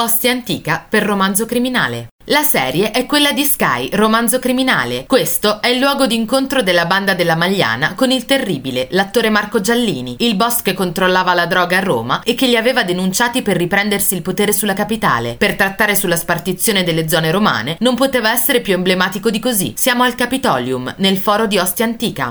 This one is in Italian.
Ostia Antica per romanzo criminale. La serie è quella di Sky, Romanzo Criminale. Questo è il luogo d'incontro della banda della Magliana con il terribile, l'attore Marco Giallini, il boss che controllava la droga a Roma e che li aveva denunciati per riprendersi il potere sulla capitale. Per trattare sulla spartizione delle zone romane non poteva essere più emblematico di così. Siamo al Capitolium, nel foro di Ostia Antica.